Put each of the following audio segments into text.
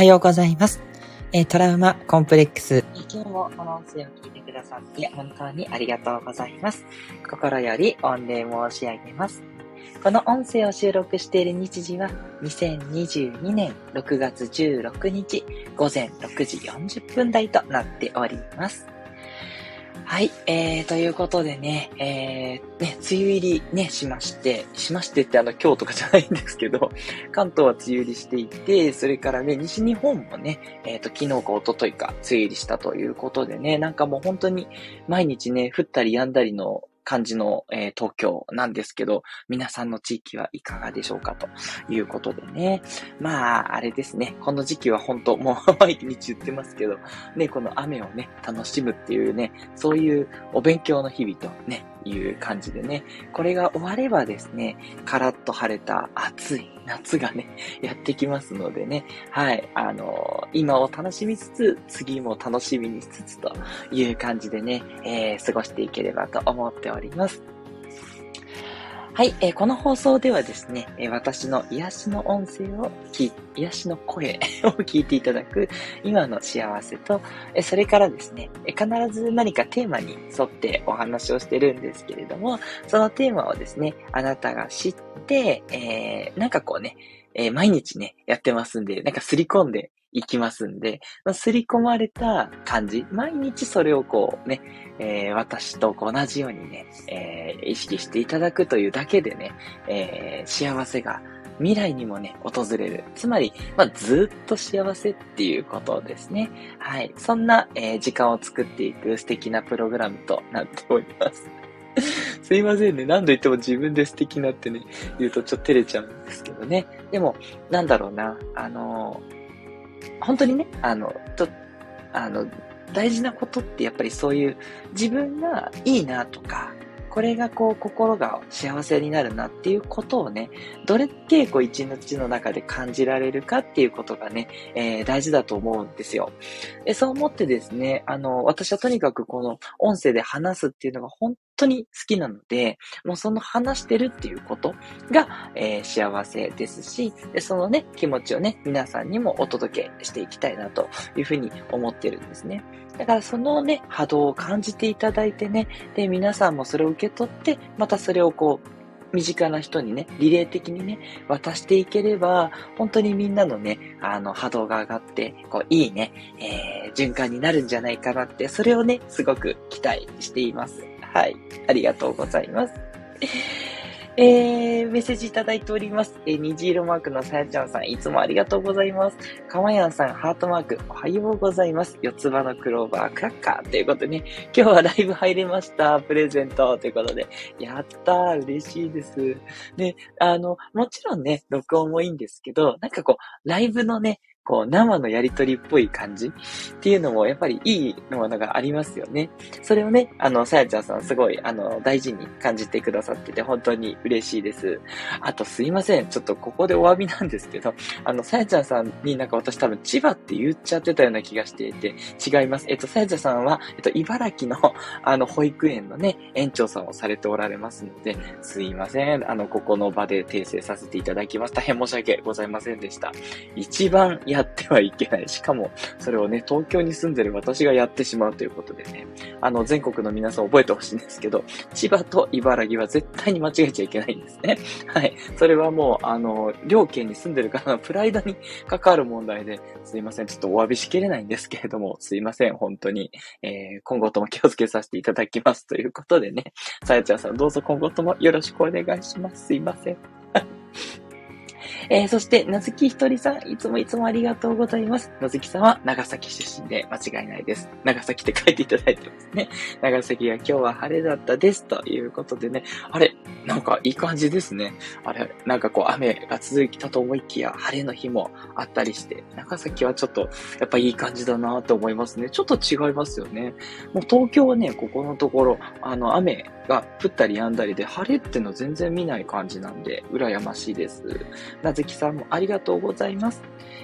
はようございます。えー、トラウマコンプレックス。今日もこの音声を聞いてくださって本当にありがとうございます。心より御礼申し上げます。この音声を収録している日時は2022年6月16日午前6時40分台となっております。はい、えー、ということでね、えー、ね、梅雨入りね、しまして、しましてってあの、今日とかじゃないんですけど、関東は梅雨入りしていて、それからね、西日本もね、えっ、ー、と、昨日か一昨日か梅雨入りしたということでね、なんかもう本当に毎日ね、降ったり止んだりの感じの、えー、東京なんですけど、皆さんの地域はいかがでしょうかということでね。まあ、あれですね。この時期は本当もう 毎日言ってますけど、ね、この雨をね、楽しむっていうね、そういうお勉強の日々とね、いう感じでね、これが終わればですね、カラッと晴れた暑い夏がね、やってきますのでね、はい、あのー、今を楽しみつつ、次も楽しみにしつつという感じでね、えー、過ごしていければと思っております。はい、えー、この放送ではですね、えー、私の癒しの音声を聞、癒しの声 を聞いていただく今の幸せと、えー、それからですね、え必ず何かテーマに沿ってお話をしてるんですけれども、そのテーマをですね、あなたが知って、えなんかこうね、え毎日ね、やってますんで、なんかすり込んでいきますんで、まあ、すり込まれた感じ、毎日それをこうね、えー、私と同じようにね、えー、意識していただくというだけでね、えー、幸せが未来にもね、訪れる。つまり、まあ、ずっと幸せっていうことですね。はい。そんな、え時間を作っていく素敵なプログラムとなっております。すいませんね。何度言っても自分で素敵なってね、言うとちょっと照れちゃうんですけどね。でも、なんだろうな。あの本当にね、あの、と、あの、大事なことってやっぱりそういう自分がいいなとか、これがこう心が幸せになるなっていうことをね、どれだけこう一日の中で感じられるかっていうことがね、えー、大事だと思うんですよ。で、そう思ってですね、あの、私はとにかくこの音声で話すっていうのが本当に好きなので、もうその話してるっていうことが、えー、幸せですしで、そのね、気持ちをね、皆さんにもお届けしていきたいなというふうに思ってるんですね。だからそのね、波動を感じていただいてね、で、皆さんもそれを受け取って、またそれをこう、身近な人にね、リレー的にね、渡していければ、本当にみんなのね、あの、波動が上がって、こう、いいね、えー、循環になるんじゃないかなって、それをね、すごく期待しています。はい。ありがとうございます。えー、メッセージいただいております。えー、虹色マークのさやちゃんさん、いつもありがとうございます。かまやんさん、ハートマーク、おはようございます。四つ葉のクローバー、クラッカーということでね、今日はライブ入れました。プレゼントということで。やったー、嬉しいです。ね、あの、もちろんね、録音もいいんですけど、なんかこう、ライブのね、こう、生のやりとりっぽい感じっていうのも、やっぱりいいものがありますよね。それをね、あの、さやちゃんさんすごい、あの、大事に感じてくださってて、本当に嬉しいです。あと、すいません。ちょっとここでお詫びなんですけど、あの、さやちゃんさんになんか私多分千葉って言っちゃってたような気がしていて、違います。えっと、さやちゃんさんは、えっと、茨城の、あの、保育園のね、園長さんをされておられますので、すいません。あの、ここの場で訂正させていただきます。大変申し訳ございませんでした。一番ややってはいけない。しかも、それをね、東京に住んでる私がやってしまうということでね、あの、全国の皆さん覚えてほしいんですけど、千葉と茨城は絶対に間違えちゃいけないんですね。はい。それはもう、あの、両県に住んでる方のプライドに関わる問題で、すいません。ちょっとお詫びしきれないんですけれども、すいません。本当に。えー、今後とも気をつけさせていただきます。ということでね、さやちゃんさんどうぞ今後ともよろしくお願いします。すいません。えー、そして、なずきひとりさん、いつもいつもありがとうございます。なずきさんは長崎出身で間違いないです。長崎って書いていただいてますね。長崎が今日は晴れだったです。ということでね、あれ、なんかいい感じですね。あれ、なんかこう雨が続いたと思いきや、晴れの日もあったりして、長崎はちょっと、やっぱいい感じだなと思いますね。ちょっと違いますよね。もう東京はね、ここのところ、あの、雨が降ったり止んだりで、晴れっての全然見ない感じなんで、羨ましいです。なずきさんもありがとうございます。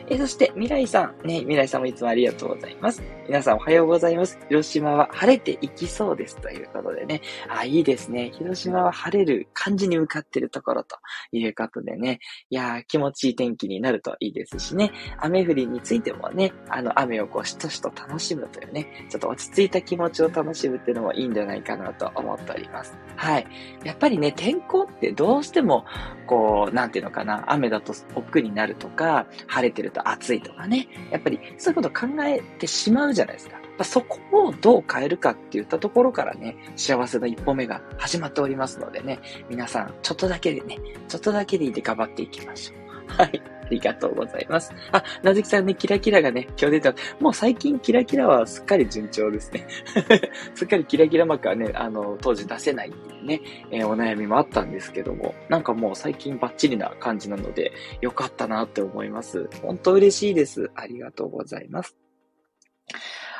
えそして、未来さん。ね、未来さんもいつもありがとうございます。皆さんおはようございます。広島は晴れていきそうです。ということでね。あ、いいですね。広島は晴れる感じに向かってるところということでね。いやー、気持ちいい天気になるといいですしね。雨降りについてもね、あの、雨をこう、しとしと楽しむというね、ちょっと落ち着いた気持ちを楽しむっていうのもいいんじゃないかなと思っております。はい。やっぱりね、天候ってどうしても、こう、なんていうのかな、雨だと奥になるとか、晴れてると暑いとかね。やっぱりそういうこと考えてしまうじゃないですか。そこをどう変えるかって言ったところからね、幸せの一歩目が始まっておりますのでね、皆さん、ちょっとだけでね、ちょっとだけでいいで頑張っていきましょう。はい。ありがとうございます。あ、なずきさんね、キラキラがね、今日出た。もう最近キラキラはすっかり順調ですね。すっかりキラキラマークはね、あの、当時出せないっていうね、えー、お悩みもあったんですけども、なんかもう最近バッチリな感じなので、よかったなって思います。本当嬉しいです。ありがとうございます。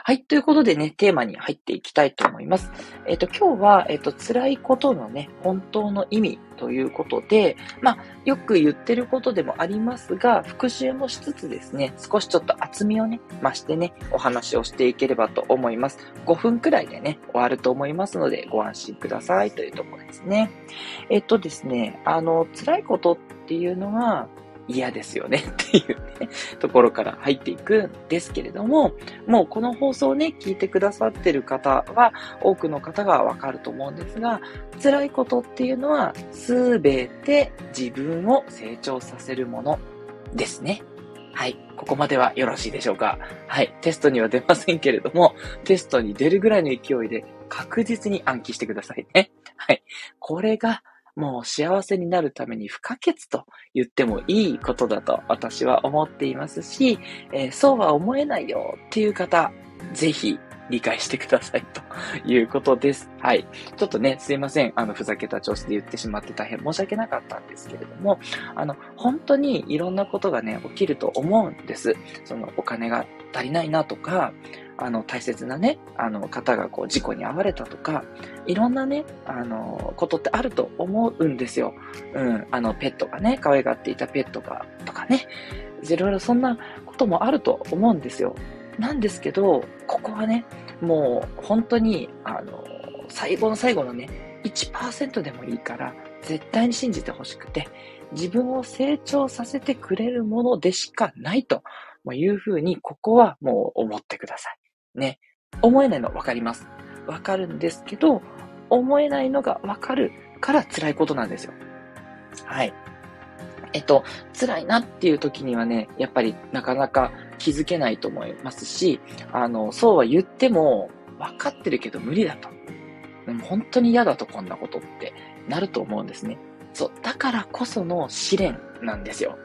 はい。ということでね、テーマに入っていきたいと思います。えっ、ー、と、今日は、えっ、ー、と、辛いことのね、本当の意味ということで、まあ、よく言ってることでもありますが、復習もしつつですね、少しちょっと厚みをね、増してね、お話をしていければと思います。5分くらいでね、終わると思いますので、ご安心くださいというところですね。えっ、とですね、あの、辛いことっていうのは、嫌ですよねっていうね、ところから入っていくんですけれども、もうこの放送をね、聞いてくださってる方は、多くの方がわかると思うんですが、辛いことっていうのは、すべて自分を成長させるものですね。はい。ここまではよろしいでしょうかはい。テストには出ませんけれども、テストに出るぐらいの勢いで確実に暗記してくださいね。はい。これがもう幸せになるために不可欠と言ってもいいことだと私は思っていますし、えー、そうは思えないよっていう方、ぜひ理解してくださいということです。はい。ちょっとね、すいません。あの、ふざけた調子で言ってしまって大変申し訳なかったんですけれども、あの、本当にいろんなことがね、起きると思うんです。その、お金が足りないなとか、あの、大切なね、あの、方がこう、事故に遭われたとか、いろんなね、あの、ことってあると思うんですよ。うん、あの、ペットがね、可愛がっていたペットが、とかね、いろいろそんなこともあると思うんですよ。なんですけど、ここはね、もう、本当に、あの、最後の最後のね、1%でもいいから、絶対に信じてほしくて、自分を成長させてくれるものでしかないというふうに、ここはもう思ってください。ね。思えないのわかります。わかるんですけど、思えないのがわかるから辛いことなんですよ。はい。えっと、辛いなっていう時にはね、やっぱりなかなか気づけないと思いますし、あの、そうは言っても、分かってるけど無理だと。でも本当に嫌だとこんなことってなると思うんですね。そう。だからこその試練なんですよ。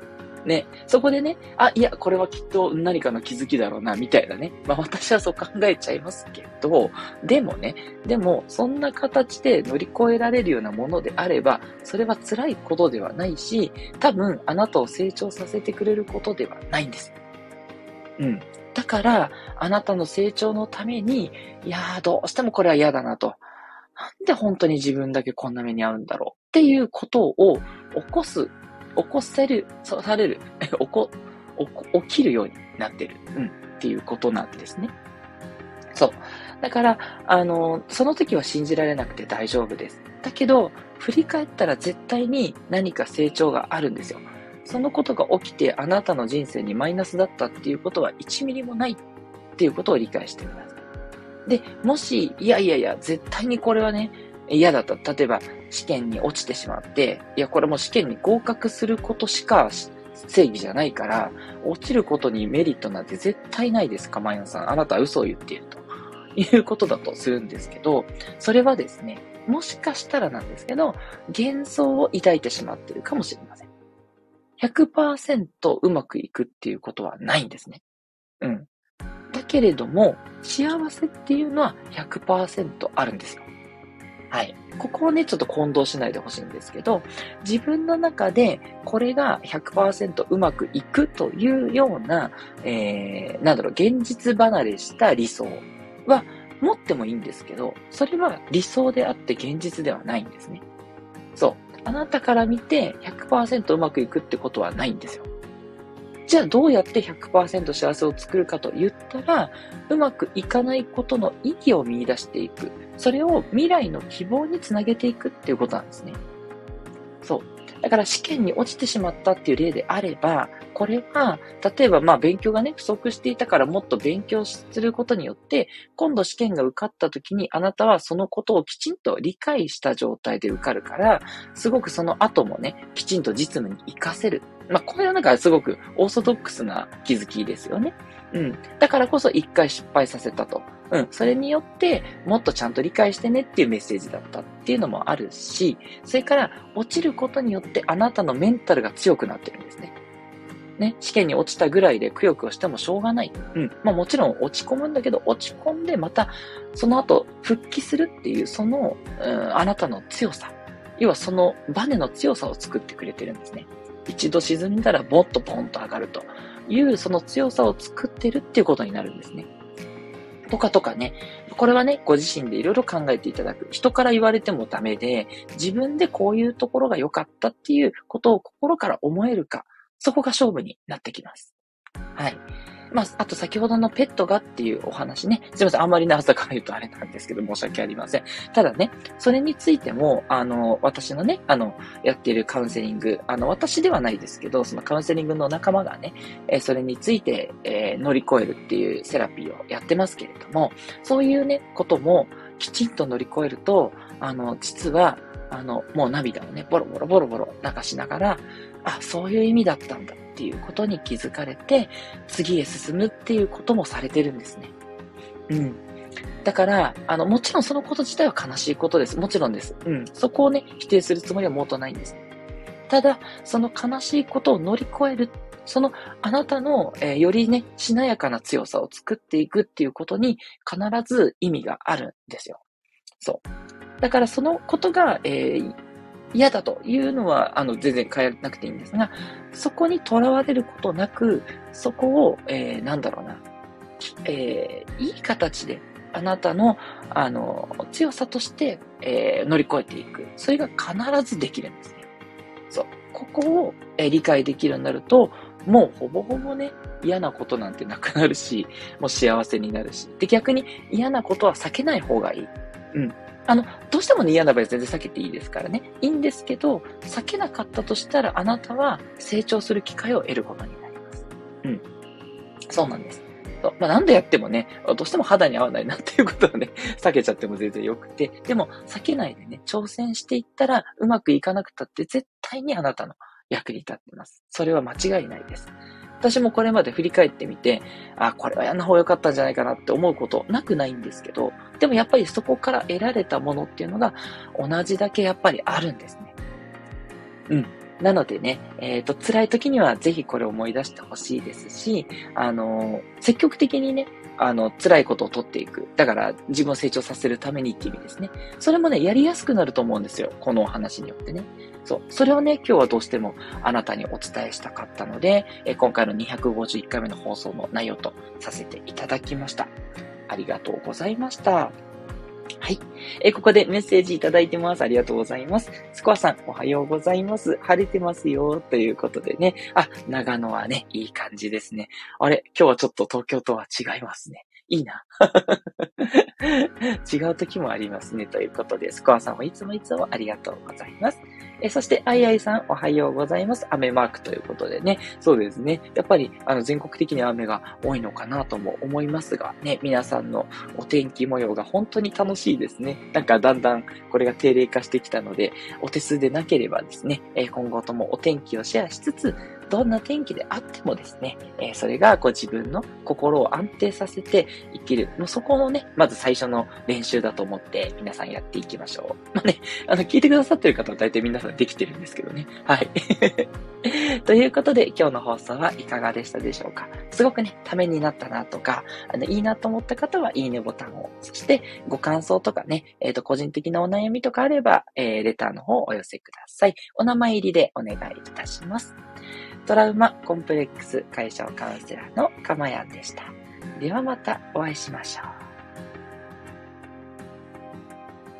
ね、そこでね、あ、いや、これはきっと何かの気づきだろうな、みたいなね。まあ私はそう考えちゃいますけど、でもね、でも、そんな形で乗り越えられるようなものであれば、それは辛いことではないし、多分、あなたを成長させてくれることではないんです。うん。だから、あなたの成長のために、いやー、どうしてもこれは嫌だなと。なんで本当に自分だけこんな目に遭うんだろうっていうことを起こす起こせる、される、起こ、起きるようになってる、うん、っていうことなんですね。そう。だから、あの、その時は信じられなくて大丈夫です。だけど、振り返ったら絶対に何か成長があるんですよ。そのことが起きてあなたの人生にマイナスだったっていうことは1ミリもないっていうことを理解してください。で、もし、いやいやいや、絶対にこれはね、嫌だった。例えば、試験に落ちてしまって、いや、これも試験に合格することしか正義じゃないから、落ちることにメリットなんて絶対ないです、かまやさん。あなたは嘘を言っていると。いうことだとするんですけど、それはですね、もしかしたらなんですけど、幻想を抱いてしまってるかもしれません。100%うまくいくっていうことはないんですね。うん。だけれども、幸せっていうのは100%あるんですよ。はい。ここをね、ちょっと混同しないでほしいんですけど、自分の中でこれが100%うまくいくというような、えー、なんだろう、現実離れした理想は持ってもいいんですけど、それは理想であって現実ではないんですね。そう。あなたから見て100%うまくいくってことはないんですよ。じゃあどうやって100%幸せを作るかと言ったら、うまくいかないことの意義を見出していく。それを未来の希望につなげていくっていうことなんですね。そう。だから試験に落ちてしまったっていう例であれば、これは、例えばまあ勉強がね、不足していたからもっと勉強することによって、今度試験が受かった時にあなたはそのことをきちんと理解した状態で受かるから、すごくその後もね、きちんと実務に活かせる。まあこれはなんかすごくオーソドックスな気づきですよね。うん。だからこそ一回失敗させたと。うん。それによって、もっとちゃんと理解してねっていうメッセージだったっていうのもあるし、それから落ちることによってあなたのメンタルが強くなってるんですね。ね、試験に落ちたぐらいでくよくよしてもしょうがない。うん。まあもちろん落ち込むんだけど、落ち込んでまたその後復帰するっていうその、うん、あなたの強さ。要はそのバネの強さを作ってくれてるんですね。一度沈んだらボッとポンと上がるというその強さを作ってるっていうことになるんですね。とかとかね。これはね、ご自身でいろいろ考えていただく。人から言われてもダメで、自分でこういうところが良かったっていうことを心から思えるか。そこが勝負になってきます。はい。まあ、あと先ほどのペットがっていうお話ね。すいません。あんまりな朝から言うとあれなんですけど、申し訳ありません。ただね、それについても、あの、私のね、あの、やっているカウンセリング、あの、私ではないですけど、そのカウンセリングの仲間がね、えそれについて、えー、乗り越えるっていうセラピーをやってますけれども、そういうね、こともきちんと乗り越えると、あの、実は、あの、もう涙をね、ボロボロボロボロ流しながら、あ、そういう意味だったんだっていうことに気づかれて、次へ進むっていうこともされてるんですね。うん。だから、あの、もちろんそのこと自体は悲しいことです。もちろんです。うん。そこをね、否定するつもりはもっとないんです。ただ、その悲しいことを乗り越える、そのあなたの、えー、よりね、しなやかな強さを作っていくっていうことに必ず意味があるんですよ。そう。だからそのことが、えー、嫌だというのは、あの、全然変えなくていいんですが、そこにとらわれることなく、そこを、えー、なんだろうな、えー、いい形で、あなたの、あの、強さとして、えー、乗り越えていく。それが必ずできるんですね。そう。ここを、えー、理解できるようになると、もうほぼほぼね、嫌なことなんてなくなるし、もう幸せになるし。で、逆に嫌なことは避けない方がいい。うん。あの、どうしてもね、嫌な場合は全然避けていいですからね。いいんですけど、避けなかったとしたら、あなたは成長する機会を得ることになります。うん。そうなんです。そうまあ、何度やってもね、どうしても肌に合わないなっていうことをね、避けちゃっても全然よくて、でも避けないでね、挑戦していったらうまくいかなくたって絶対にあなたの役に立ってます。それは間違いないです。私もこれまで振り返ってみて、あ、これはやんな方が良かったんじゃないかなって思うことなくないんですけど、でもやっぱりそこから得られたものっていうのが同じだけやっぱりあるんですね。うん。なのでね、えっ、ー、と、辛い時にはぜひこれを思い出してほしいですし、あの、積極的にね、あの、辛いことを取っていく。だから、自分を成長させるためにっていう意味ですね。それもね、やりやすくなると思うんですよ。このお話によってね。そう。それをね、今日はどうしてもあなたにお伝えしたかったので、え今回の251回目の放送の内容とさせていただきました。ありがとうございました。はい。えここでメッセージいただいてます。ありがとうございます。スコアさん、おはようございます。晴れてますよ。ということでね。あ、長野はね、いい感じですね。あれ、今日はちょっと東京とは違いますね。いいな。違う時もありますね。ということで、スコアさんもいつもいつもありがとうございます。えそして、あいあいさん、おはようございます。雨マークということでね。そうですね。やっぱり、あの、全国的に雨が多いのかなとも思いますが、ね、皆さんのお天気模様が本当に楽しいですね。なんか、だんだんこれが定例化してきたので、お手数でなければですね、え今後ともお天気をシェアしつつ、どんな天気であってもですね、えそれがこう自分の心を安定させて生きる。もうそこのね、まず最初の練習だと思って皆さんやっていきましょう。まあね、あの、聞いてくださってる方は大体皆さんできてるんですけどね。はい。ということで今日の放送はいかがでしたでしょうか？すごくね、ためになったなとか、あの、いいなと思った方はいいねボタンを。そしてご感想とかね、えっ、ー、と、個人的なお悩みとかあれば、えー、レターの方をお寄せください。お名前入りでお願いいたします。トラウマコンプレックス解消カウンセラーのかまやんでした。ではまたお会いしましょう。